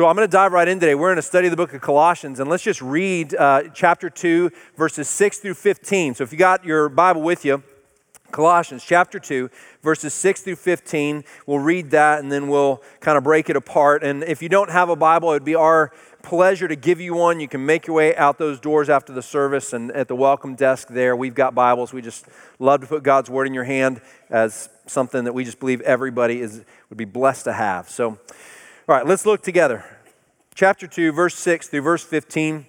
So I'm going to dive right in today. We're going to study of the book of Colossians, and let's just read uh, chapter 2, verses 6 through 15. So if you got your Bible with you, Colossians chapter 2, verses 6 through 15, we'll read that and then we'll kind of break it apart. And if you don't have a Bible, it would be our pleasure to give you one. You can make your way out those doors after the service and at the welcome desk there. We've got Bibles. We just love to put God's word in your hand as something that we just believe everybody is, would be blessed to have. So, all right, let's look together. Chapter 2, verse 6 through verse 15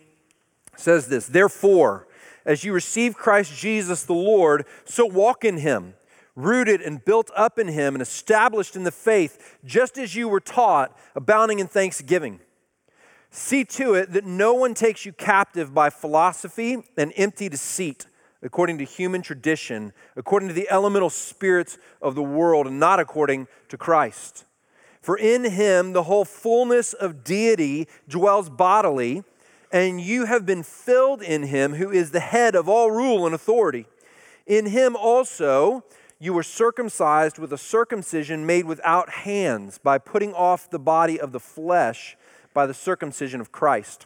says this Therefore, as you receive Christ Jesus the Lord, so walk in him, rooted and built up in him and established in the faith, just as you were taught, abounding in thanksgiving. See to it that no one takes you captive by philosophy and empty deceit, according to human tradition, according to the elemental spirits of the world, and not according to Christ. For in him the whole fullness of deity dwells bodily, and you have been filled in him who is the head of all rule and authority. In him also you were circumcised with a circumcision made without hands by putting off the body of the flesh by the circumcision of Christ.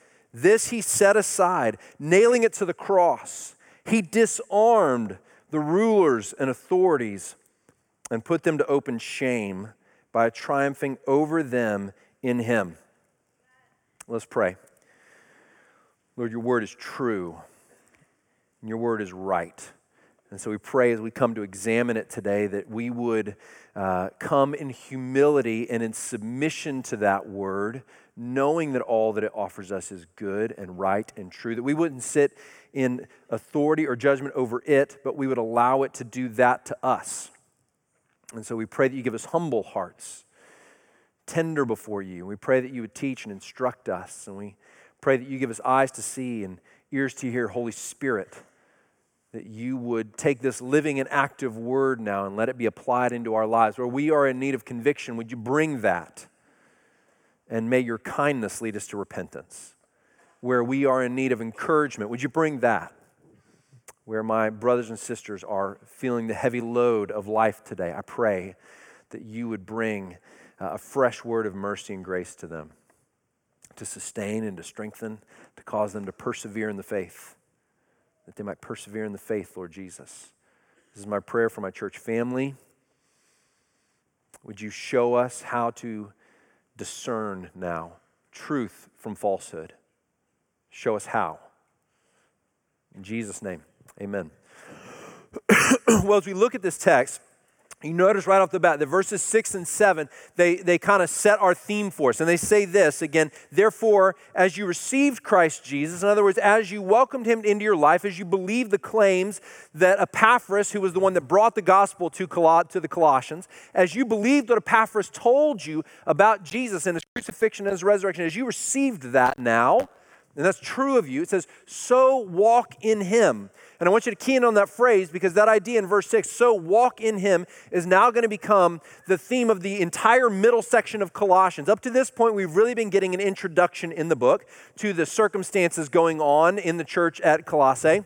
This he set aside, nailing it to the cross. He disarmed the rulers and authorities and put them to open shame by triumphing over them in him. Let's pray. Lord, your word is true, and your word is right. And so we pray as we come to examine it today that we would uh, come in humility and in submission to that word, knowing that all that it offers us is good and right and true, that we wouldn't sit in authority or judgment over it, but we would allow it to do that to us. And so we pray that you give us humble hearts, tender before you. We pray that you would teach and instruct us. And we pray that you give us eyes to see and ears to hear, Holy Spirit, that you would take this living and active word now and let it be applied into our lives. Where we are in need of conviction, would you bring that? And may your kindness lead us to repentance where we are in need of encouragement, would you bring that? Where my brothers and sisters are feeling the heavy load of life today, I pray that you would bring uh, a fresh word of mercy and grace to them to sustain and to strengthen, to cause them to persevere in the faith, that they might persevere in the faith, Lord Jesus. This is my prayer for my church family. Would you show us how to discern now truth from falsehood? Show us how. In Jesus' name, amen. well, as we look at this text, you notice right off the bat that verses 6 and 7 they, they kind of set our theme for us. And they say this again therefore as you received christ jesus in other words as you welcomed him into your life as you believed the claims that epaphras who was the one that brought the gospel to, to the colossians as you believed what epaphras told you about jesus and his crucifixion and his resurrection as you received that now and that's true of you. It says, so walk in him. And I want you to key in on that phrase because that idea in verse 6, so walk in him, is now going to become the theme of the entire middle section of Colossians. Up to this point, we've really been getting an introduction in the book to the circumstances going on in the church at Colossae.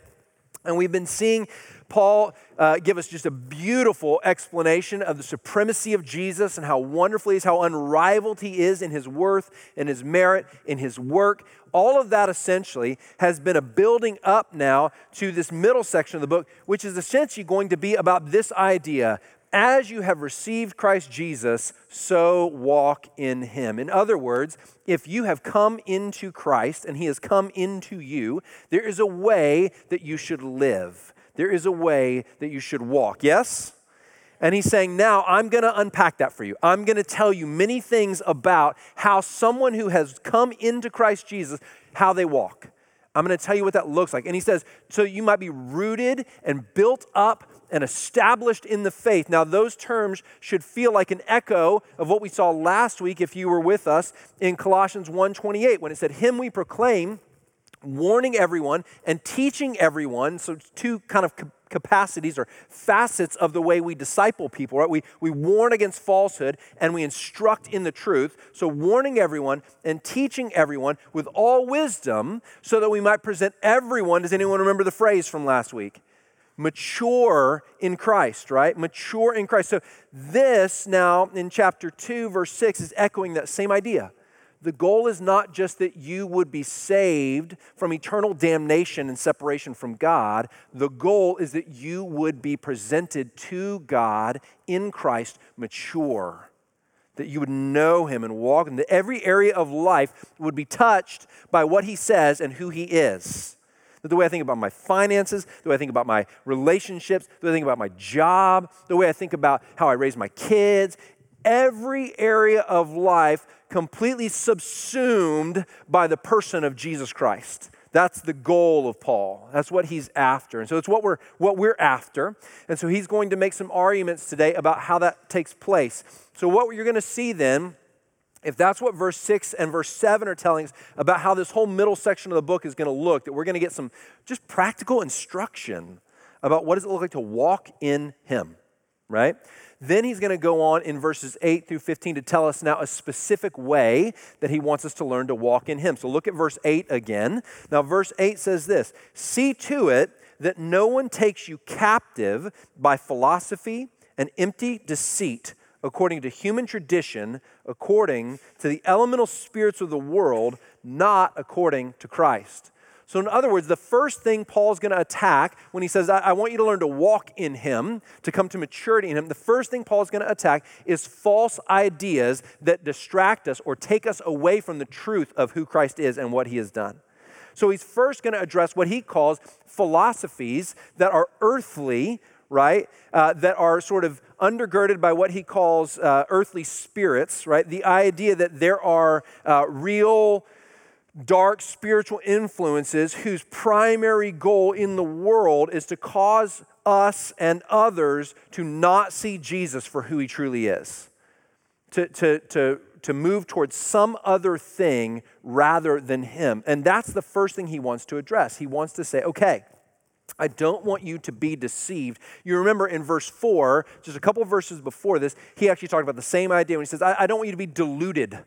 And we've been seeing Paul uh, give us just a beautiful explanation of the supremacy of Jesus and how wonderful he is, how unrivaled he is in his worth, in his merit, in his work. All of that essentially has been a building up now to this middle section of the book, which is essentially going to be about this idea as you have received Christ Jesus, so walk in him. In other words, if you have come into Christ and he has come into you, there is a way that you should live there is a way that you should walk. Yes? And he's saying, now I'm going to unpack that for you. I'm going to tell you many things about how someone who has come into Christ Jesus, how they walk. I'm going to tell you what that looks like. And he says, so you might be rooted and built up and established in the faith. Now, those terms should feel like an echo of what we saw last week if you were with us in Colossians 1:28 when it said, "Him we proclaim, warning everyone and teaching everyone." So two kind of capacities or facets of the way we disciple people, right? We, we warn against falsehood and we instruct in the truth. So, warning everyone and teaching everyone with all wisdom so that we might present everyone. Does anyone remember the phrase from last week? Mature in Christ, right? Mature in Christ. So, this now in chapter 2, verse 6 is echoing that same idea the goal is not just that you would be saved from eternal damnation and separation from God. The goal is that you would be presented to God in Christ mature. That you would know Him and walk, and that every area of life would be touched by what He says and who He is. The way I think about my finances, the way I think about my relationships, the way I think about my job, the way I think about how I raise my kids, every area of life completely subsumed by the person of Jesus Christ. That's the goal of Paul. That's what he's after. And so it's what we're, what we're after. And so he's going to make some arguments today about how that takes place. So, what you're going to see then, if that's what verse 6 and verse 7 are telling us about how this whole middle section of the book is going to look, that we're going to get some just practical instruction about what does it look like to walk in him, right? Then he's going to go on in verses 8 through 15 to tell us now a specific way that he wants us to learn to walk in him. So look at verse 8 again. Now, verse 8 says this See to it that no one takes you captive by philosophy and empty deceit, according to human tradition, according to the elemental spirits of the world, not according to Christ. So, in other words, the first thing Paul's going to attack when he says, I-, I, want you to learn to walk in him, to come to maturity in him, the first thing Paul's going to attack is false ideas that distract us or take us away from the truth of who Christ is and what he has done. So, he's first going to address what he calls philosophies that are earthly, right? Uh, that are sort of undergirded by what he calls uh, earthly spirits, right? The idea that there are uh, real dark spiritual influences whose primary goal in the world is to cause us and others to not see Jesus for who he truly is, to, to, to, to move towards some other thing rather than him. And that's the first thing he wants to address. He wants to say, okay, I don't want you to be deceived. You remember in verse 4, just a couple verses before this, he actually talked about the same idea when he says, I, I don't want you to be deluded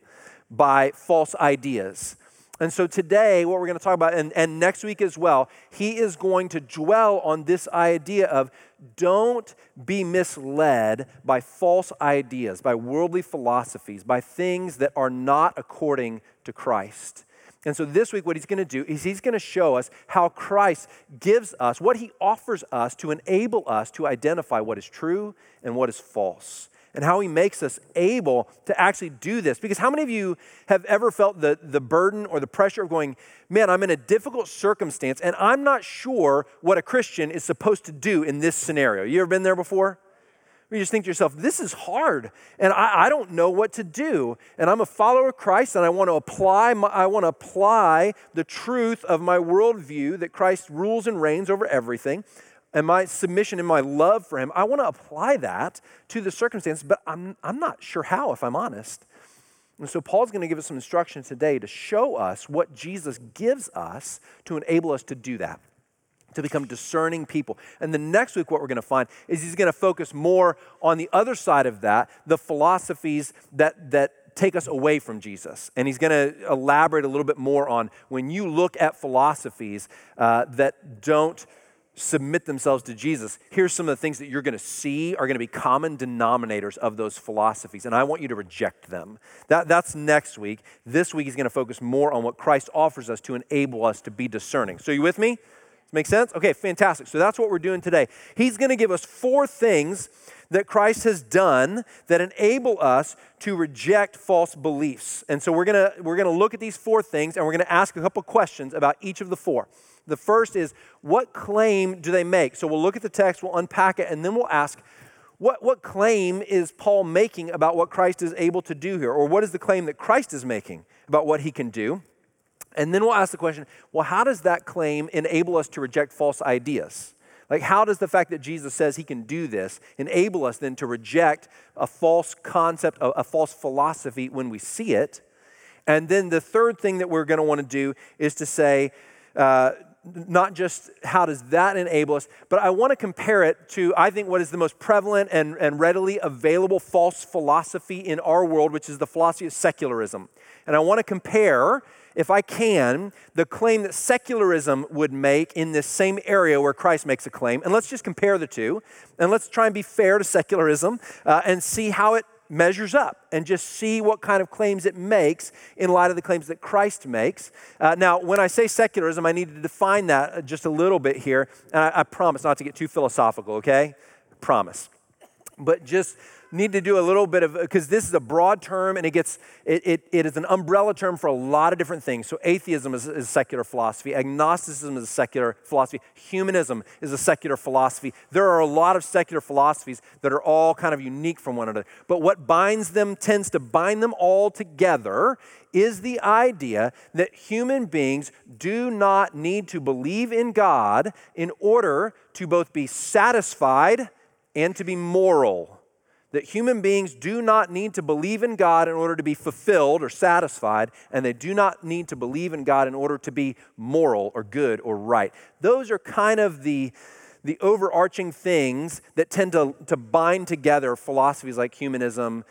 by false ideas. And so today, what we're going to talk about, and, and next week as well, he is going to dwell on this idea of don't be misled by false ideas, by worldly philosophies, by things that are not according to Christ. And so this week, what he's going to do is he's going to show us how Christ gives us, what he offers us to enable us to identify what is true and what is false and how he makes us able to actually do this. Because how many of you have ever felt the, the burden or the pressure of going, man, I'm in a difficult circumstance and I'm not sure what a Christian is supposed to do in this scenario? You ever been there before? you just think to yourself, this is hard, and I, I, don't know what to do. And I'm a follower of Christ, and I want to apply my, I want to apply the truth of my worldview that Christ rules and reigns over everything and my submission and my love for him, I want to apply that to the circumstance, but I'm, I'm not sure how, if I'm honest. And so Paul's going to give us some instruction today to show us what Jesus gives us to enable us to do that, to become discerning people. And the next week, what we're going to find is he's going to focus more on the other side of that, the philosophies that, that take us away from Jesus. And he's going to elaborate a little bit more on when you look at philosophies uh, that don't submit themselves to Jesus, here's some of the things that you're going to see are going to be common denominators of those philosophies, and I want you to reject them. That, that's next week. This week, he's going to focus more on what Christ offers us to enable us to be discerning. So, you with me? Make sense? Okay, fantastic. So, that's what we're doing today. He's going to give us four things that Christ has done that enable us to reject false beliefs. And so, we're going to, we're going to look at these four things, and we're going to ask a couple questions about each of the four. The first is, what claim do they make? So we'll look at the text, we'll unpack it, and then we'll ask, what, what claim is Paul making about what Christ is able to do here? Or what is the claim that Christ is making about what he can do? And then we'll ask the question well, how does that claim enable us to reject false ideas? Like, how does the fact that Jesus says he can do this enable us then to reject a false concept, a, a false philosophy when we see it? And then the third thing that we're going to want to do is to say, uh, not just how does that enable us, but I want to compare it to, I think, what is the most prevalent and, and readily available false philosophy in our world, which is the philosophy of secularism. And I want to compare if I can, the claim that secularism would make in this same area where Christ makes a claim. And let's just compare the two. And let's try and be fair to secularism uh, and see how it measures up and just see what kind of claims it makes in light of the claims that Christ makes. Uh, now, when I say secularism, I need to define that just a little bit here. And I, I promise not to get too philosophical, okay? Promise. But just need to do a little bit of because this is a broad term and it gets it, it, it is an umbrella term for a lot of different things. So atheism is, is secular philosophy. Agnosticism is a secular philosophy. Humanism is a secular philosophy. There are a lot of secular philosophies that are all kind of unique from one another. But what binds them tends to bind them all together is the idea that human beings do not need to believe in god in order to both be satisfied and to be moral that human beings do not need to believe in God in order to be fulfilled or satisfied, and they do not need to believe in God in order to be moral or good or right. Those are kind of the, the overarching things that tend to, to bind together philosophies like humanism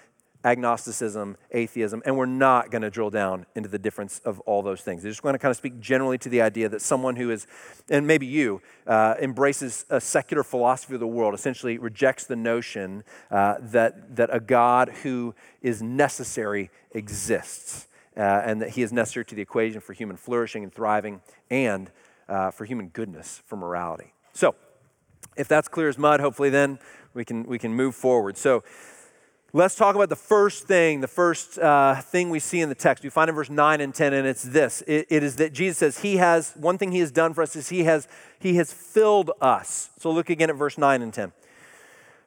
agnosticism, atheism, and we're not going to drill down into the difference of all those things. I just want to kind of speak generally to the idea that someone who is, and maybe you, uh, embraces a secular philosophy of the world, essentially rejects the notion uh, that, that a God who is necessary exists. Uh, and that he is necessary to the equation for human flourishing and thriving and uh, for human goodness, for morality. So, if that's clear as mud, hopefully then we can, we can move forward. So, Let's talk about the first thing, the first uh, thing we see in the text. We find in verse 9 and 10, and it's this it, it is that Jesus says, He has, one thing He has done for us is He has, he has filled us. So look again at verse 9 and 10.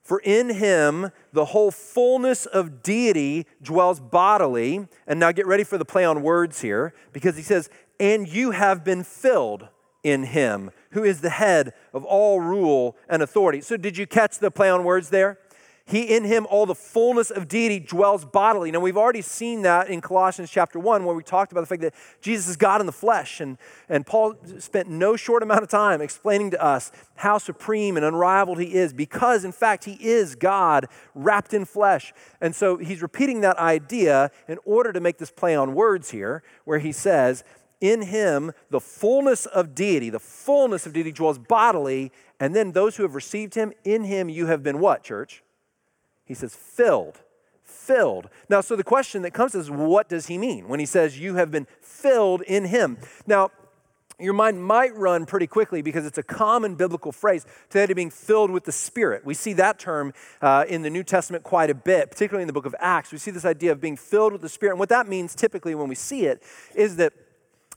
For in Him the whole fullness of deity dwells bodily. And now get ready for the play on words here, because He says, And you have been filled in Him, who is the head of all rule and authority. So did you catch the play on words there? He in him all the fullness of deity dwells bodily. Now we've already seen that in Colossians chapter 1 where we talked about the fact that Jesus is God in the flesh and and Paul spent no short amount of time explaining to us how supreme and unrivaled he is because in fact he is God wrapped in flesh. And so he's repeating that idea in order to make this play on words here where he says in him the fullness of deity, the fullness of deity dwells bodily, and then those who have received him, in him you have been what, church? He says, filled. Filled. Now, so the question that comes is, what does he mean when he says, You have been filled in him? Now, your mind might run pretty quickly because it's a common biblical phrase to being filled with the Spirit. We see that term uh, in the New Testament quite a bit, particularly in the book of Acts. We see this idea of being filled with the Spirit. And what that means typically when we see it is that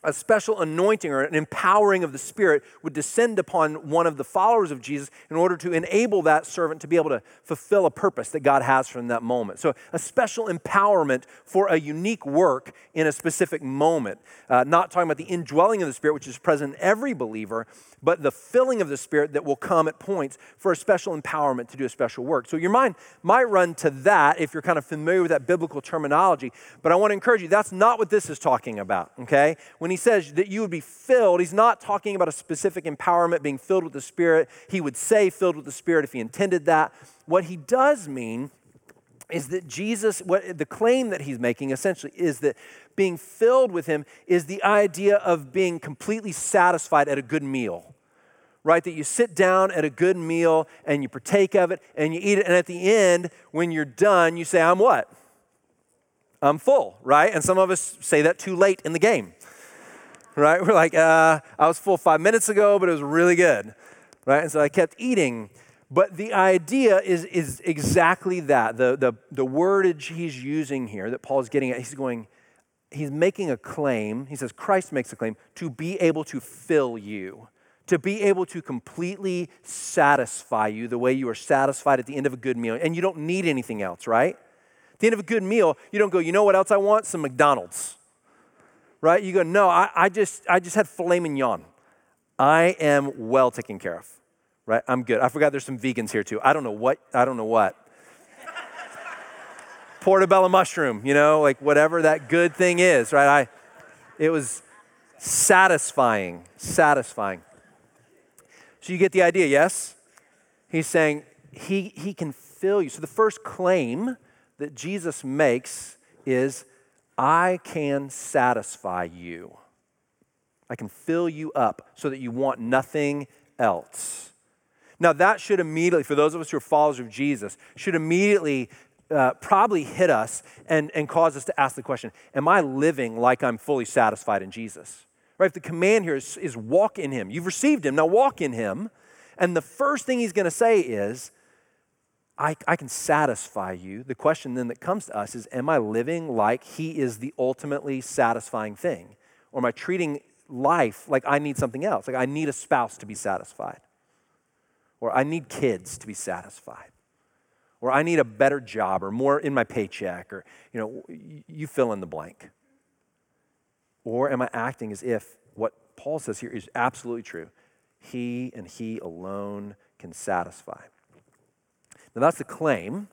a special anointing or an empowering of the Spirit would descend upon one of the followers of Jesus in order to enable that servant to be able to fulfill a purpose that God has for that moment. So, a special empowerment for a unique work in a specific moment. Uh, not talking about the indwelling of the Spirit, which is present in every believer, but the filling of the Spirit that will come at points for a special empowerment to do a special work. So, your mind might run to that if you're kind of familiar with that biblical terminology, but I want to encourage you that's not what this is talking about, okay? When he says that you would be filled, he's not talking about a specific empowerment being filled with the Spirit. He would say filled with the Spirit if he intended that. What he does mean is that Jesus, what the claim that he's making essentially is that being filled with him is the idea of being completely satisfied at a good meal. Right? That you sit down at a good meal and you partake of it and you eat it. And at the end, when you're done, you say, I'm what? I'm full, right? And some of us say that too late in the game right? We're like, uh, I was full five minutes ago, but it was really good, right? And so I kept eating. But the idea is, is exactly that. The, the, the wordage he's using here that Paul is getting at, he's going, he's making a claim. He says, Christ makes a claim to be able to fill you, to be able to completely satisfy you the way you are satisfied at the end of a good meal. And you don't need anything else, right? At the end of a good meal, you don't go, you know what else I want? Some McDonald's right? You go, no, I, I just I just had filet mignon. I am well taken care of, right? I'm good. I forgot there's some vegans here too. I don't know what I don't know what. Portobello mushroom, you know, like whatever that good thing is, right? I, it was satisfying, satisfying. So you get the idea, yes? He's saying he, he can fill you. So the first claim that Jesus makes is, I can satisfy you. I can fill you up so that you want nothing else. Now, that should immediately, for those of us who are followers of Jesus, should immediately uh, probably hit us and, and cause us to ask the question Am I living like I'm fully satisfied in Jesus? Right? If the command here is, is walk in Him, you've received Him, now walk in Him. And the first thing He's going to say is, I, I can satisfy you. The question then that comes to us is Am I living like He is the ultimately satisfying thing? Or am I treating life like I need something else? Like I need a spouse to be satisfied, or I need kids to be satisfied, or I need a better job, or more in my paycheck, or, you know, you fill in the blank. Or am I acting as if what Paul says here is absolutely true? He and He alone can satisfy. Now, that's the claim,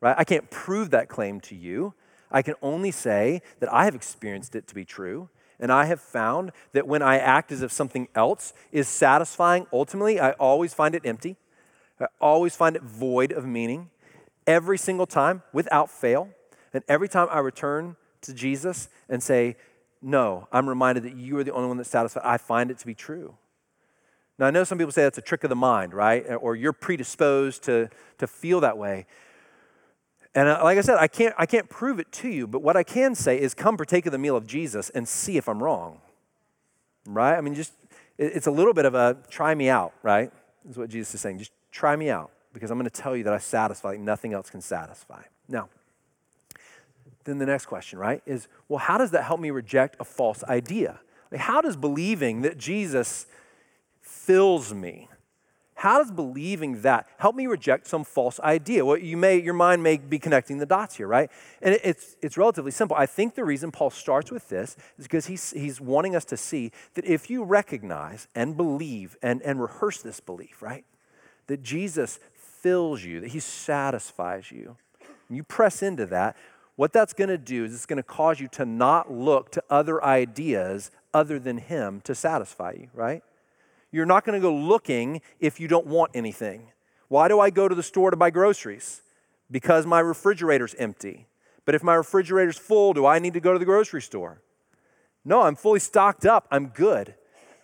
right? I can't prove that claim to you. I can only say that I have experienced it to be true. And I have found that when I act as if something else is satisfying, ultimately, I always find it empty. I always find it void of meaning. Every single time, without fail. And every time I return to Jesus and say, No, I'm reminded that you are the only one that's satisfied, I find it to be true. Now, I know some people say that's a trick of the mind, right? Or you're predisposed to, to feel that way. And uh, like I said, I can't, I can't prove it to you, but what I can say is come partake of the meal of Jesus and see if I'm wrong, right? I mean, just, it's a little bit of a try me out, right? Is what Jesus is saying. Just try me out because I'm going to tell you that I satisfy like nothing else can satisfy. Now, then the next question, right, is well, how does that help me reject a false idea? Like, how does believing that Jesus fills me. How does believing that help me reject some false idea? Well, you may, your mind may be connecting the dots here, right? And it's, it's relatively simple. I think the reason Paul starts with this is because he's, he's wanting us to see that if you recognize and believe and, and rehearse this belief, right? That Jesus fills you, that he satisfies you, and you press into that, what that's going to do is it's going to cause you to not look to other ideas other than him to satisfy you, right? You're not going to go looking if you don't want anything. Why do I go to the store to buy groceries? Because my refrigerator's empty. But if my refrigerator's full, do I need to go to the grocery store? No, I'm fully stocked up. I'm good.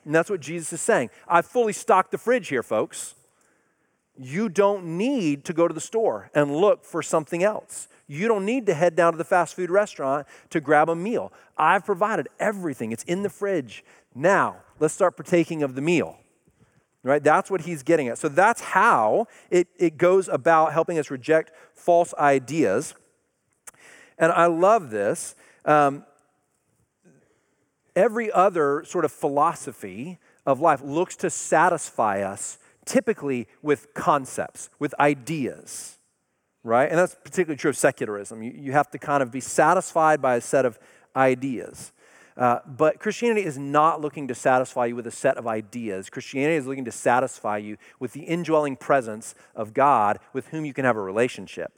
And that's what Jesus is saying. I've fully stocked the fridge here, folks. You don't need to go to the store and look for something else. You don't need to head down to the fast food restaurant to grab a meal. I've provided everything, it's in the fridge. Now, let's start partaking of the meal. Right? That's what he's getting at. So that's how it, it goes about helping us reject false ideas. And I love this. Um, every other sort of philosophy of life looks to satisfy us typically with concepts, with ideas, right? And that's particularly true of secularism. You, you have to kind of be satisfied by a set of ideas. Uh, but Christianity is not looking to satisfy you with a set of ideas. Christianity is looking to satisfy you with the indwelling presence of God with whom you can have a relationship.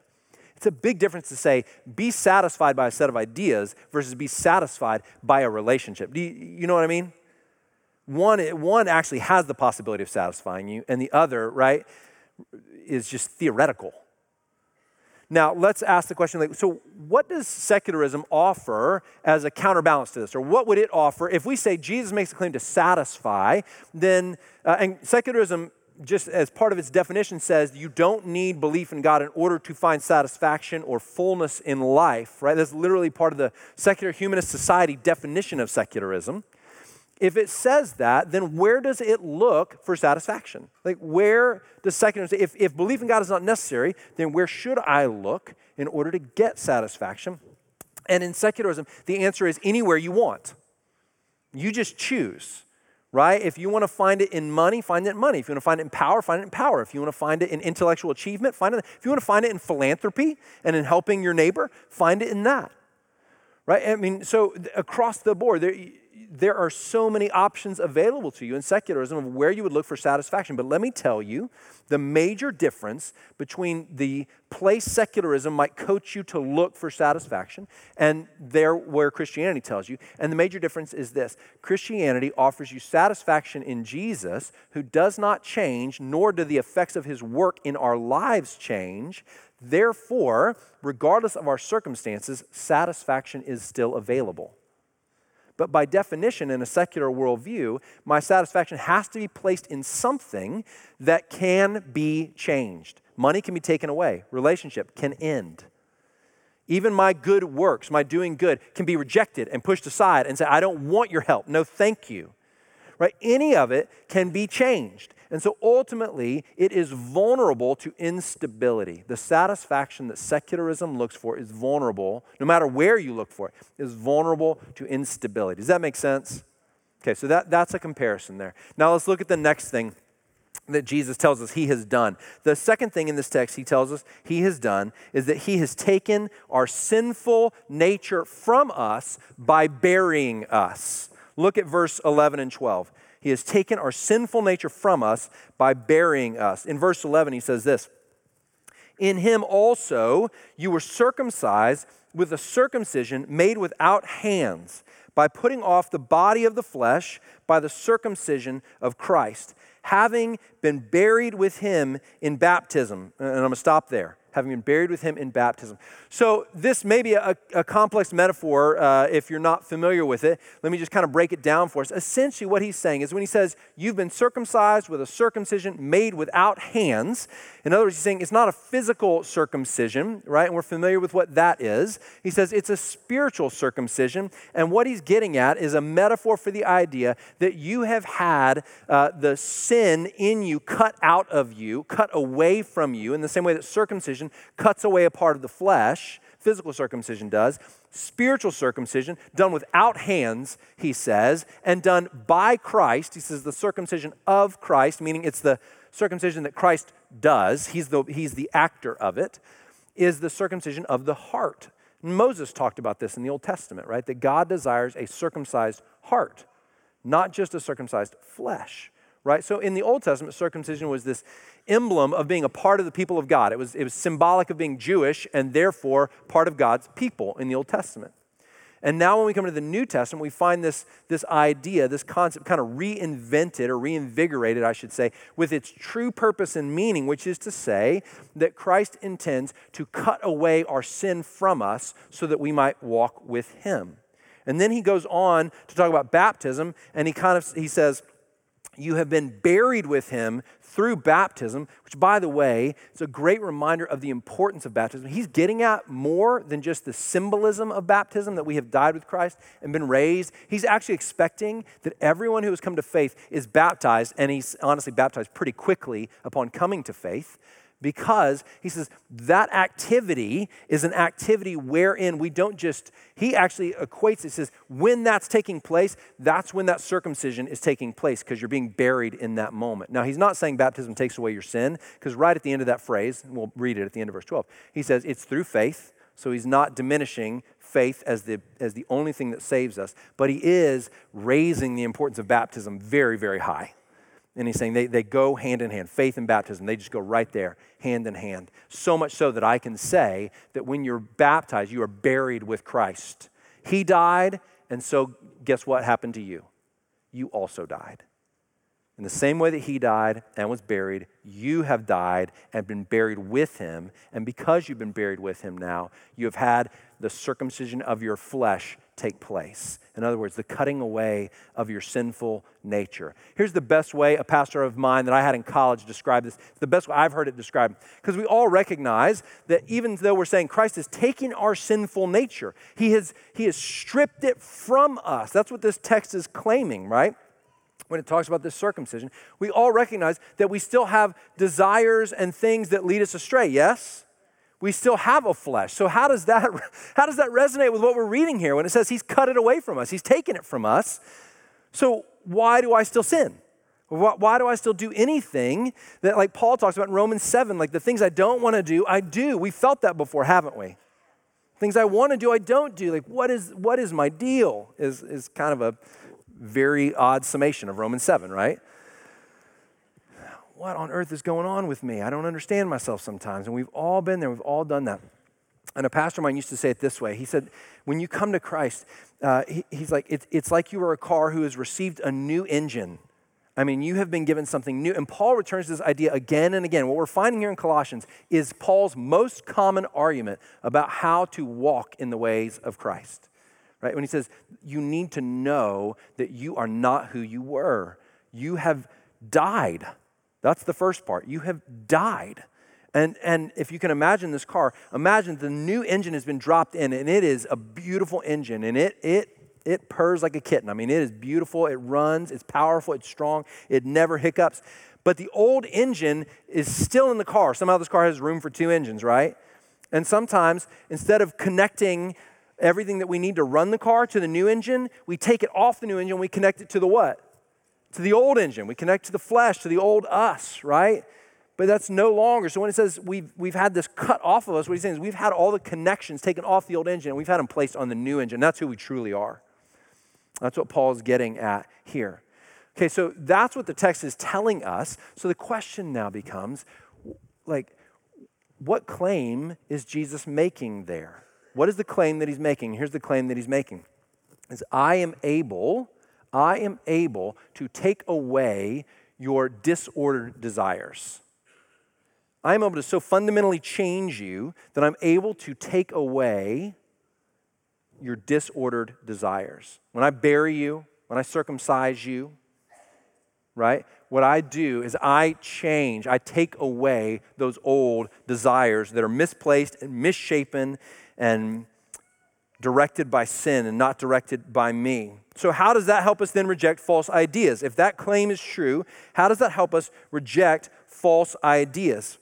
It's a big difference to say, be satisfied by a set of ideas versus be satisfied by a relationship. Do you, you know what I mean? One, one actually has the possibility of satisfying you, and the other, right, is just theoretical. Now, let's ask the question like, so what does secularism offer as a counterbalance to this? Or what would it offer if we say Jesus makes a claim to satisfy, then, uh, and secularism, just as part of its definition, says you don't need belief in God in order to find satisfaction or fullness in life, right? That's literally part of the secular humanist society definition of secularism if it says that, then where does it look for satisfaction? Like, where does say, if, if belief in God is not necessary, then where should I look in order to get satisfaction? And in secularism, the answer is anywhere you want. You just choose, right? If you want to find it in money, find it in money. If you want to find it in power, find it in power. If you want to find it in intellectual achievement, find it. If you want to find it in philanthropy and in helping your neighbor, find it in that right? I mean, so across the board, there, there are so many options available to you in secularism of where you would look for satisfaction. But let me tell you the major difference between the place secularism might coach you to look for satisfaction and there where Christianity tells you. And the major difference is this Christianity offers you satisfaction in Jesus, who does not change, nor do the effects of his work in our lives change. Therefore, regardless of our circumstances, satisfaction is still available. But by definition, in a secular worldview, my satisfaction has to be placed in something that can be changed. Money can be taken away, relationship can end. Even my good works, my doing good, can be rejected and pushed aside and say, I don't want your help. No, thank you. Right? Any of it can be changed. And so ultimately, it is vulnerable to instability. The satisfaction that secularism looks for is vulnerable, no matter where you look for it, is vulnerable to instability. Does that make sense? Okay, so that, that's a comparison there. Now let's look at the next thing that Jesus tells us he has done. The second thing in this text he tells us he has done is that he has taken our sinful nature from us by burying us. Look at verse 11 and 12. He has taken our sinful nature from us by burying us. In verse 11, he says this In him also you were circumcised with a circumcision made without hands, by putting off the body of the flesh by the circumcision of Christ, having been buried with him in baptism. And I'm going to stop there having been buried with him in baptism. So, this may be a, a complex metaphor uh, if you're not familiar with it. Let me just kind of break it down for us. Essentially, what he's saying is when he says, You've been circumcised with a circumcision made without hands, in other words, he's saying it's not a physical circumcision, right? And we're familiar with what that is. He says it's a spiritual circumcision. And what he's getting at is a metaphor for the idea that you have had uh, the sin in you cut out of you, cut away from you, in the same way that circumcision cuts away a part of the flesh, physical circumcision does. Spiritual circumcision, done without hands, he says, and done by Christ. He says the circumcision of Christ, meaning it's the circumcision that Christ does, he's the, he's the actor of it, is the circumcision of the heart. Moses talked about this in the Old Testament, right? That God desires a circumcised heart, not just a circumcised flesh, right? So in the Old Testament, circumcision was this emblem of being a part of the people of God. It was, it was symbolic of being Jewish and therefore part of God's people in the Old Testament. And now, when we come to the New Testament, we find this, this idea, this concept kind of reinvented or reinvigorated, I should say, with its true purpose and meaning, which is to say that Christ intends to cut away our sin from us so that we might walk with Him. And then he goes on to talk about baptism, and he kind of he says, you have been buried with him through baptism, which, by the way, is a great reminder of the importance of baptism. He's getting at more than just the symbolism of baptism that we have died with Christ and been raised. He's actually expecting that everyone who has come to faith is baptized, and he's honestly baptized pretty quickly upon coming to faith because he says that activity is an activity wherein we don't just, he actually equates it, says, when that's taking place, that's when that circumcision is taking place because you're being buried in that moment. Now, he's not saying baptism takes away your sin because right at the end of that phrase, and we'll read it at the end of verse 12, he says it's through faith. So he's not diminishing faith as the, as the only thing that saves us, but he is raising the importance of baptism very, very high. And he's saying they, they go hand in hand. Faith and baptism, they just go right there, hand in hand. So much so that I can say that when you're baptized, you are buried with Christ. He died, and so guess what happened to you? You also died. In the same way that he died and was buried, you have died and been buried with him. And because you've been buried with him now, you have had the circumcision of your flesh take place. In other words, the cutting away of your sinful nature. Here's the best way a pastor of mine that I had in college described this. The best way I've heard it described. Because we all recognize that even though we're saying Christ is taking our sinful nature, he has, he has stripped it from us. That's what this text is claiming, right? when it talks about this circumcision, we all recognize that we still have desires and things that lead us astray, yes? We still have a flesh. So how does that how does that resonate with what we're reading here when it says he's cut it away from us? He's taken it from us. So why do I still sin? Why, do I still do anything that, like Paul talks about in Romans 7, like the things I don't want to do, I do. We felt that before, haven't we? Things I want to do, I don't do. Like, what is, what is my deal? Is, is kind of a very odd summation of Romans 7, right? What on earth is going on with me? I don't understand myself sometimes. And we've all been there, we've all done that. And a pastor of mine used to say it this way. He said, When you come to Christ, uh, he, he's like, it's, it's like you are a car who has received a new engine. I mean, you have been given something new. And Paul returns to this idea again and again. What we're finding here in Colossians is Paul's most common argument about how to walk in the ways of Christ. Right? When he says, You need to know that you are not who you were, you have died. That's the first part. You have died. And, and if you can imagine this car, imagine the new engine has been dropped in, and it is a beautiful engine, and it, it, it purrs like a kitten. I mean, it is beautiful, it runs, it's powerful, it's strong, it never hiccups. But the old engine is still in the car. Somehow this car has room for two engines, right? And sometimes, instead of connecting everything that we need to run the car to the new engine, we take it off the new engine, we connect it to the what? To the old engine. We connect to the flesh, to the old us, right? but that's no longer. So when it says we've, we've had this cut off of us, what he's saying is we've had all the connections taken off the old engine and we've had them placed on the new engine. That's who we truly are. That's what Paul's getting at here. Okay, so that's what the text is telling us. So the question now becomes like, what claim is Jesus making there? What is the claim that he's making? Here's the claim that he's making is I am able, I am able to take away your disordered desires. I'm able to so fundamentally change you that I'm able to take away your disordered desires. When I bury you, when I circumcise you, right? What I do is I change, I take away those old desires that are misplaced and misshapen and directed by sin and not directed by me. So, how does that help us then reject false ideas? If that claim is true, how does that help us reject false ideas?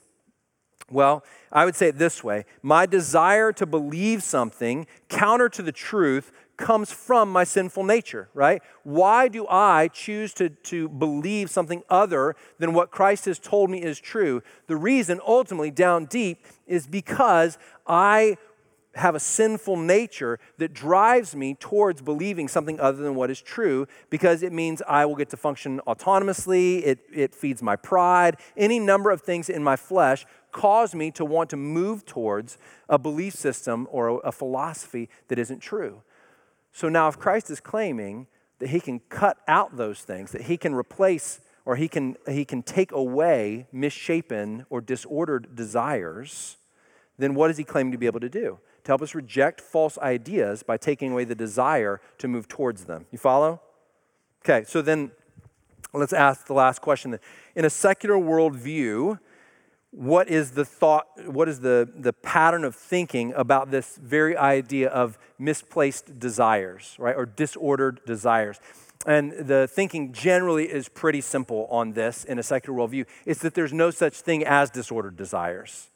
Well, I would say it this way My desire to believe something counter to the truth comes from my sinful nature, right? Why do I choose to, to believe something other than what Christ has told me is true? The reason, ultimately, down deep, is because I have a sinful nature that drives me towards believing something other than what is true because it means I will get to function autonomously, it, it feeds my pride, any number of things in my flesh cause me to want to move towards a belief system or a, a philosophy that isn't true. So now, if Christ is claiming that he can cut out those things, that he can replace or he can, he can take away misshapen or disordered desires, then what does he claim to be able to do? To help us reject false ideas by taking away the desire to move towards them. You follow? Okay, so then let's ask the last question. In a secular worldview, what is the thought, what is the, the pattern of thinking about this very idea of misplaced desires, right, or disordered desires? And the thinking generally is pretty simple on this in a secular worldview. It's that there's no such thing as disordered desires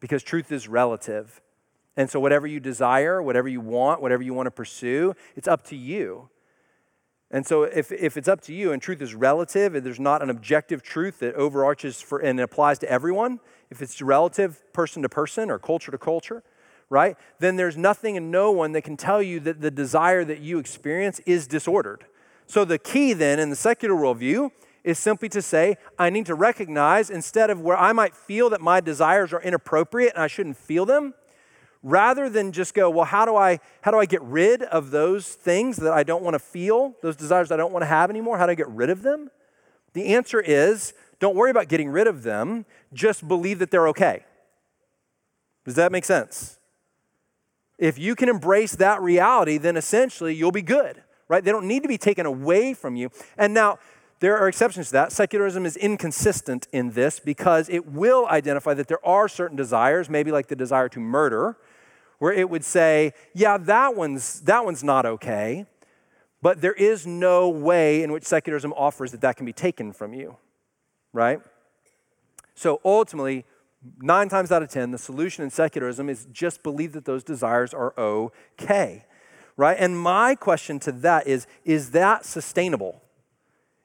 because truth is relative. And so, whatever you desire, whatever you want, whatever you want to pursue, it's up to you. And so, if, if it's up to you and truth is relative and there's not an objective truth that overarches for, and applies to everyone, if it's relative person to person or culture to culture, right, then there's nothing and no one that can tell you that the desire that you experience is disordered. So, the key then in the secular worldview is simply to say, I need to recognize instead of where I might feel that my desires are inappropriate and I shouldn't feel them, rather than just go, well, how do I how do I get rid of those things that I don't want to feel, those desires I don't want to have anymore? How do I get rid of them? The answer is don't worry about getting rid of them, just believe that they're okay. Does that make sense? If you can embrace that reality, then essentially you'll be good, right? They don't need to be taken away from you. And now, there are exceptions to that. Secularism is inconsistent in this because it will identify that there are certain desires, maybe like the desire to murder, where it would say, yeah, that one's, that one's not okay, but there is no way in which secularism offers that that can be taken from you, right? So ultimately, nine times out of 10, the solution in secularism is just believe that those desires are okay, right? And my question to that is is that sustainable?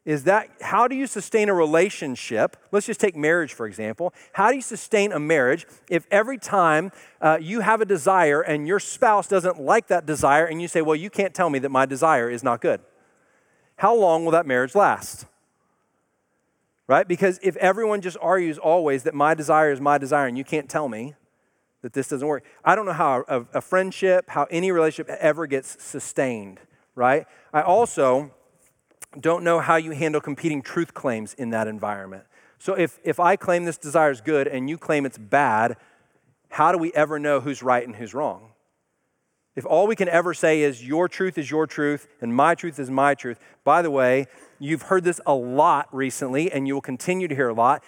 Is that how do you sustain a relationship? Let's just take marriage, for example. How do you sustain a marriage if every time uh, you have a desire and your spouse doesn't like that desire and you say, well, you can't tell me that my desire is not good? How long will that marriage last? Right? Because if everyone just argues always that my desire is my desire and you can't tell me that this doesn't work, I don't know how a, a friendship, how any relationship ever gets sustained, right? I also don't know how you handle competing truth claims in that environment. So if, if I claim this desire is good and you claim it's bad, how do we ever know who's right and who's wrong? If all we can ever say is your truth is your truth and my truth is my truth, by the way, you've heard this a lot recently and you will continue to hear a lot.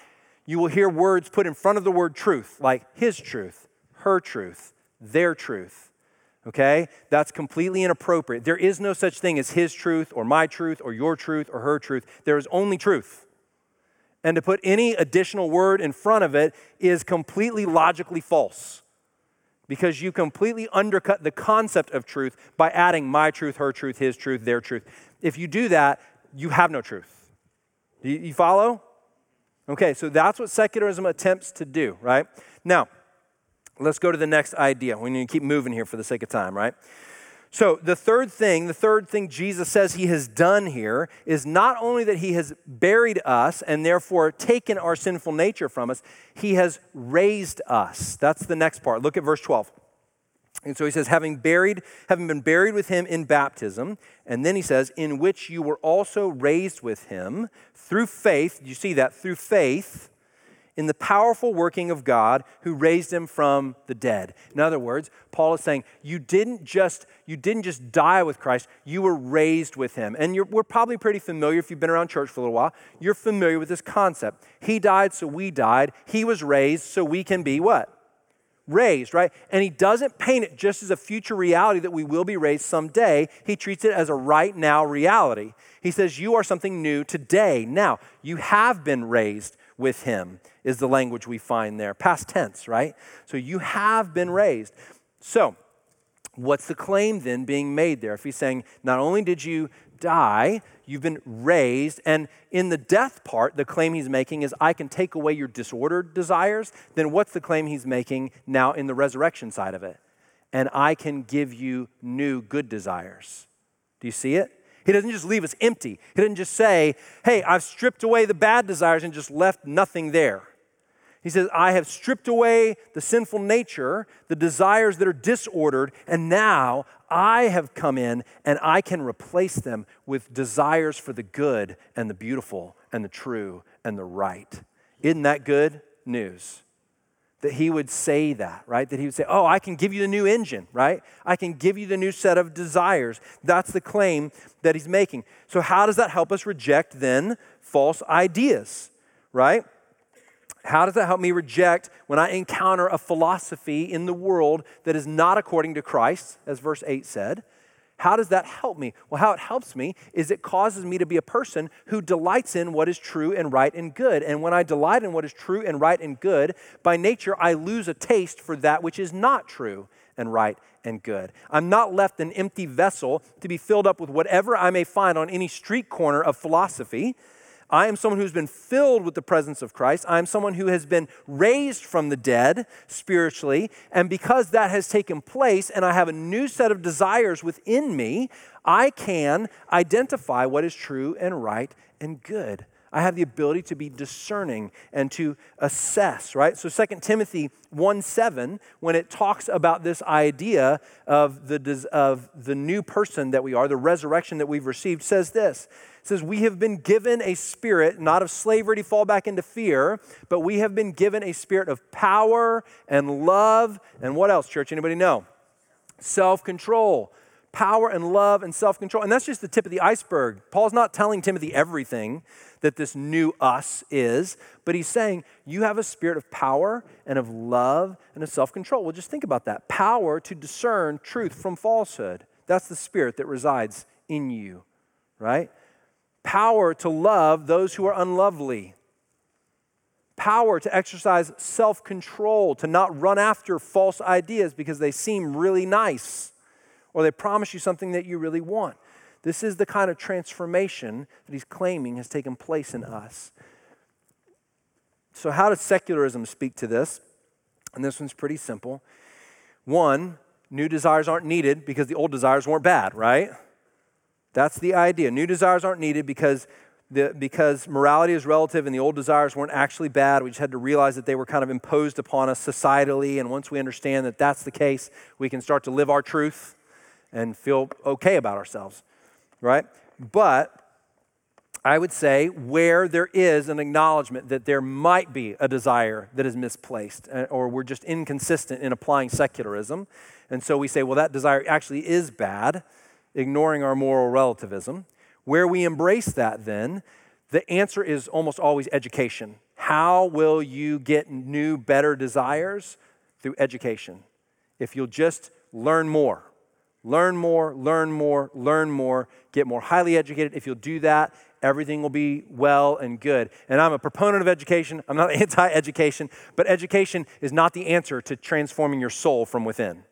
You will hear words put in front of the word truth, like his truth, her truth, their truth okay? That's completely inappropriate. There is no such thing as his truth or my truth or your truth or her truth. There is only truth. And to put any additional word in front of it is completely logically false because you completely undercut the concept of truth by adding my truth, her truth, his truth, their truth. If you do that, you have no truth. You, follow? Okay, so that's what secularism attempts to do, right? Now, Let's go to the next idea. We need to keep moving here for the sake of time, right? So, the third thing, the third thing Jesus says he has done here is not only that he has buried us and therefore taken our sinful nature from us, he has raised us. That's the next part. Look at verse 12. And so he says, having buried, having been buried with him in baptism, and then he says, in which you were also raised with him through faith. You see that? Through faith in the powerful working of God who raised him from the dead. In other words, Paul is saying, you didn't just, you didn't just die with Christ, you were raised with him. And we're probably pretty familiar, if you've been around church for a little while, you're familiar with this concept. He died, so we died. He was raised, so we can be what? Raised, right? And he doesn't paint it just as a future reality that we will be raised someday. He treats it as a right now reality. He says, You are something new today. Now, you have been raised with him is the language we find there. Past tense, right? So you have been raised. So, what's the claim then being made there? If he's saying, not only did you die, you've been raised, and in the death part, the claim he's making is, I can take away your disordered desires, then what's the claim he's making now in the resurrection side of it? And I can give you new good desires. Do you see it? He doesn't just leave us empty. He doesn't just say, Hey, I've stripped away the bad desires and just left nothing there. He says, I have stripped away the sinful nature, the desires that are disordered, and now I have come in and I can replace them with desires for the good and the beautiful and the true and the right. Isn't that good news? That he would say that, right? That he would say, Oh, I can give you the new engine, right? I can give you the new set of desires. That's the claim that he's making. So, how does that help us reject then false ideas, right? How does that help me reject when I encounter a philosophy in the world that is not according to Christ, as verse 8 said? How does that help me? Well, how it helps me is it causes me to be a person who delights in what is true and right and good. And when I delight in what is true and right and good, by nature, I lose a taste for that which is not true and right and good. I'm not left an empty vessel to be filled up with whatever I may find on any street corner of philosophy. I am someone who's been filled with the presence of Christ. I am someone who has been raised from the dead spiritually. And because that has taken place and I have a new set of desires within me, I can identify what is true and right and good. I have the ability to be discerning and to assess, right? So 2 Timothy 1 7, when it talks about this idea of the, of the new person that we are, the resurrection that we've received, says this it says, We have been given a spirit, not of slavery to fall back into fear, but we have been given a spirit of power and love. And what else, church? Anybody know? Self control. Power and love and self control. And that's just the tip of the iceberg. Paul's not telling Timothy everything that this new us is, but he's saying you have a spirit of power and of love and of self control. Well, just think about that power to discern truth from falsehood. That's the spirit that resides in you, right? power to love those who are unlovely, power to exercise self control, to not run after false ideas because they seem really nice or they promise you something that you really want. This is the kind of transformation that he's claiming has taken place in us. So, how does secularism speak to this? And this one's pretty simple. One, new desires aren't needed because the old desires weren't bad, right? That's the idea. New desires aren't needed because, the, because morality is relative and the old desires weren't actually bad. We just had to realize that they were kind of imposed upon us societally. And once we understand that that's the case, we can start to live our truth and feel okay about ourselves, right? But I would say where there is an acknowledgement that there might be a desire that is misplaced, uh, or we're just inconsistent in applying secularism. And so we say, well, that desire actually is bad, ignoring our moral relativism. Where we embrace that, then, the answer is almost always education. How will you get new, better desires? Through education. If you'll just learn more, learn more, learn more, learn more, get more highly educated. If you'll do that, everything will be well and good. And I'm a proponent of education. I'm not anti education, but education is not the answer to transforming your soul from within.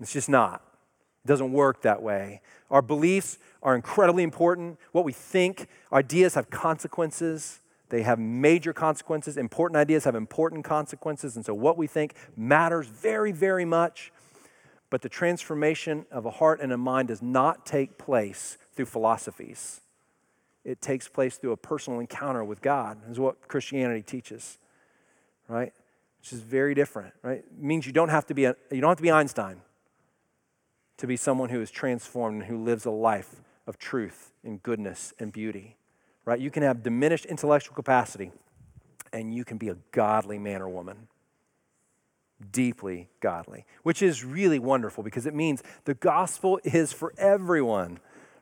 It's just not. It doesn't work that way. Our beliefs are incredibly important. What we think, ideas have consequences. They have major consequences. Important ideas have important consequences. And so what we think matters very, very much. But the transformation of a heart and a mind does not take place through philosophies it takes place through a personal encounter with God, is what Christianity teaches, right? Which is very different, right? It means you don't have to be a, you don't have to be Einstein to be someone who is transformed and who lives a life of truth and goodness and beauty, right? You can have diminished intellectual capacity and you can be a godly man or woman. Deeply godly, which is really wonderful because it means the gospel is for everyone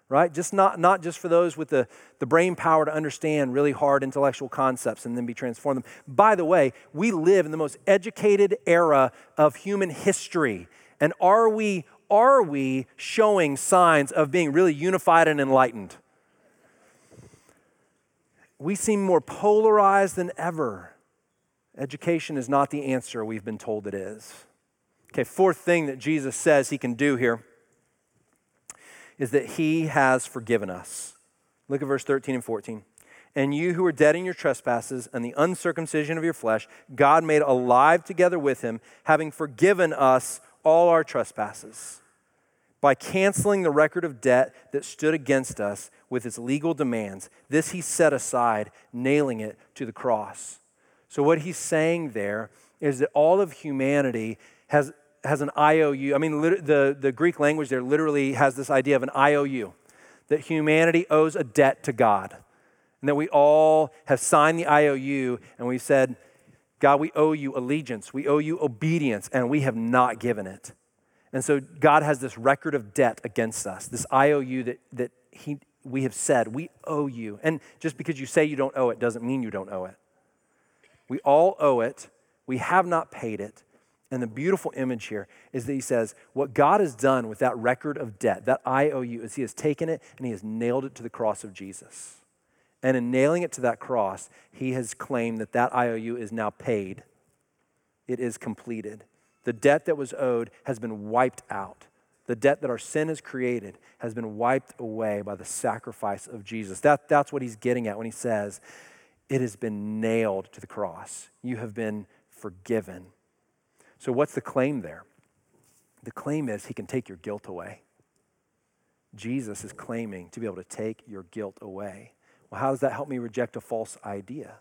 right? Just not, not just for those with the, the brain power to understand really hard intellectual concepts and then be transformed them. By the way, we live in the most educated era of human history. And are we, are we showing signs of being really unified and enlightened? We seem more polarized than ever. Education is not the answer we've been told it is. Okay, fourth thing that Jesus says he can do here is that he has forgiven us. Look at verse 13 and 14. And you who were dead in your trespasses and the uncircumcision of your flesh, God made alive together with him, having forgiven us all our trespasses by canceling the record of debt that stood against us with its legal demands. This he set aside, nailing it to the cross. So, what he's saying there is that all of humanity has has an IOU. I mean, the, the Greek language there literally has this idea of an IOU, that humanity owes a debt to God. And that we all have signed the IOU and we said, God, we owe you allegiance, we owe you obedience, and we have not given it. And so God has this record of debt against us, this IOU that, that he, we have said, we owe you. And just because you say you don't owe it doesn't mean you don't owe it. We all owe it, we have not paid it, and the beautiful image here is that he says, What God has done with that record of debt, that IOU, is he has taken it and he has nailed it to the cross of Jesus. And in nailing it to that cross, he has claimed that that IOU is now paid. It is completed. The debt that was owed has been wiped out. The debt that our sin has created has been wiped away by the sacrifice of Jesus. That, that's what he's getting at when he says, It has been nailed to the cross. You have been forgiven. So, what's the claim there? The claim is he can take your guilt away. Jesus is claiming to be able to take your guilt away. Well, how does that help me reject a false idea?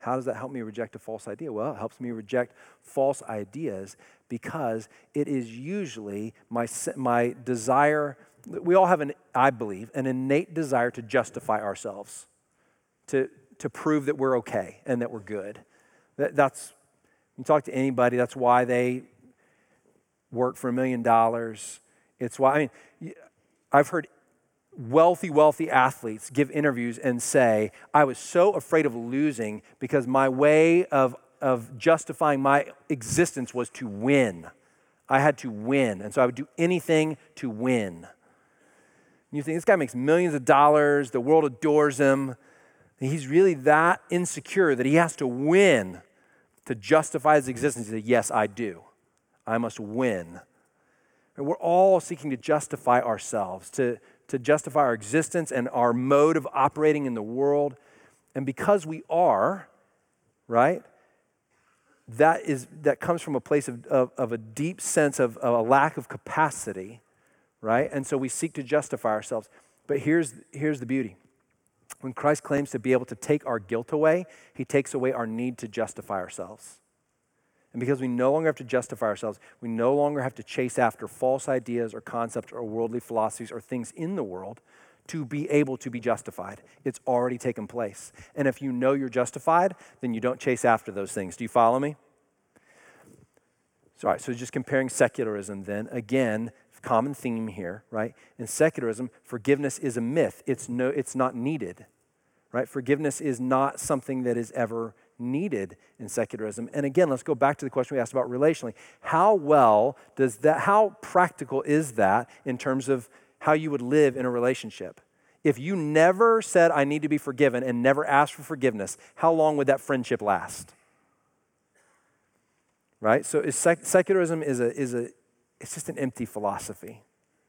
How does that help me reject a false idea? Well, it helps me reject false ideas because it is usually my, my desire. We all have an, I believe, an innate desire to justify ourselves, to, to prove that we're okay and that we're good. That, that's you talk to anybody, that's why they work for a million dollars. It's why, I mean, I've heard wealthy, wealthy athletes give interviews and say, I was so afraid of losing because my way of, of justifying my existence was to win. I had to win. And so I would do anything to win. you think, this guy makes millions of dollars, the world adores him. He's really that insecure that he has to win to justify his existence, he said, Yes, I do. I must win. And we're all seeking to justify ourselves, to, to justify our existence and our mode of operating in the world. And because we are, right, that, is, that comes from a place of, of, of a deep sense of, of a lack of capacity, right? And so we seek to justify ourselves. But here's, here's the beauty when Christ claims to be able to take our guilt away, he takes away our need to justify ourselves. And because we no longer have to justify ourselves, we no longer have to chase after false ideas or concepts or worldly philosophies or things in the world to be able to be justified. It's already taken place. And if you know you're justified, then you don't chase after those things. Do you follow me? All right, so just comparing secularism then, again, common theme here, right? In secularism, forgiveness is a myth. It's no it's not needed. Right? Forgiveness is not something that is ever needed in secularism. And again, let's go back to the question we asked about relationally. How well does that how practical is that in terms of how you would live in a relationship? If you never said I need to be forgiven and never asked for forgiveness, how long would that friendship last? right? So sec- secularism is a, is a, it's just an empty philosophy,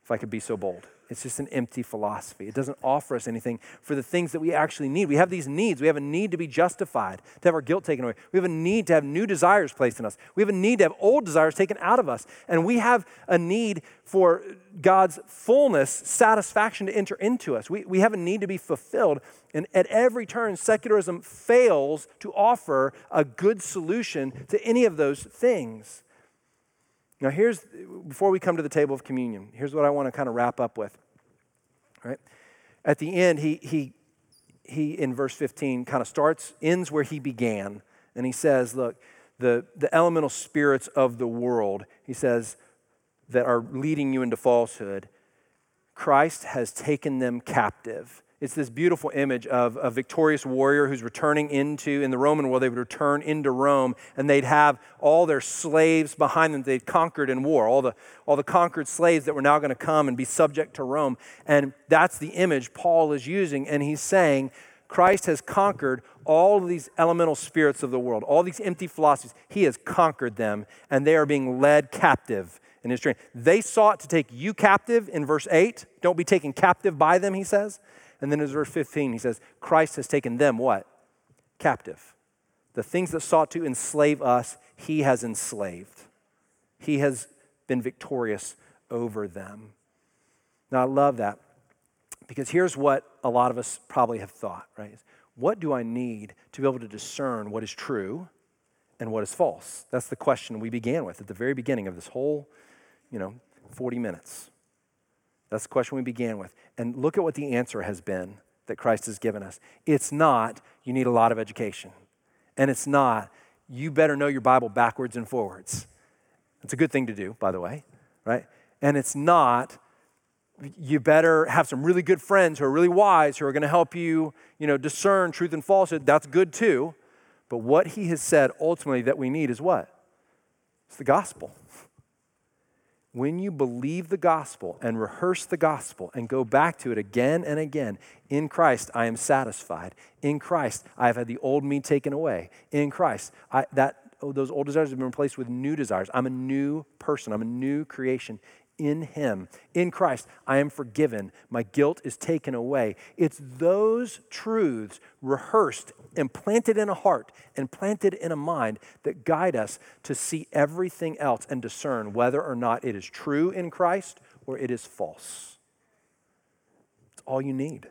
if I could be so bold. It's just an empty philosophy. It doesn't offer us anything for the things that we actually need. We have these needs. We have a need to be justified, to have our guilt taken away. We have a need to have new desires placed in us. We have a need to have old desires taken out of us. And we have a need for God's fullness, satisfaction to enter into us. We, we have a need to be fulfilled. And at every turn, secularism fails to offer a good solution to any of those things. Now, here's, before we come to the table of communion, here's what I want to kind of wrap up with. Right? At the end, he, he, he in verse 15, kind of starts, ends where he began. And he says, Look, the, the elemental spirits of the world, he says, that are leading you into falsehood, Christ has taken them captive it's this beautiful image of a victorious warrior who's returning into, in the Roman world, they would return into Rome and they'd have all their slaves behind them they'd conquered in war, all the, all the conquered slaves that were now going to come and be subject to Rome. And that's the image Paul is using. And he's saying, Christ has conquered all of these elemental spirits of the world, all these empty philosophies. He has conquered them, and they are being led captive in his train. They sought to take you captive in verse 8. Don't be taken captive by them, he says. And then in verse 15, he says, Christ has taken them what? Captive. The things that sought to enslave us, he has enslaved. He has been victorious over them. Now, I love that because here's what a lot of us probably have thought, right? What do I need to be able to discern what is true and what is false? That's the question we began with at the very beginning of this whole, you know, 40 minutes. That's the question we began with. And look at what the answer has been that Christ has given us. It's not, you need a lot of education. And it's not, you better know your Bible backwards and forwards. It's a good thing to do, by the way, right? And it's not, you better have some really good friends who are really wise who are going to help you, you know, discern truth and falsehood. That's good too. But what he has said ultimately that we need is what? It's the gospel when you believe the gospel and rehearse the gospel and go back to it again and again, in Christ I am satisfied. In Christ I have had the old me taken away. In Christ, I, that oh, those old desires have been replaced with new desires. I'm a new person. I'm a new creation in Him, in Christ, I am forgiven. My guilt is taken away. It's those truths rehearsed and planted in a heart and planted in a mind that guide us to see everything else and discern whether or not it is true in Christ or it is false. It's all you need.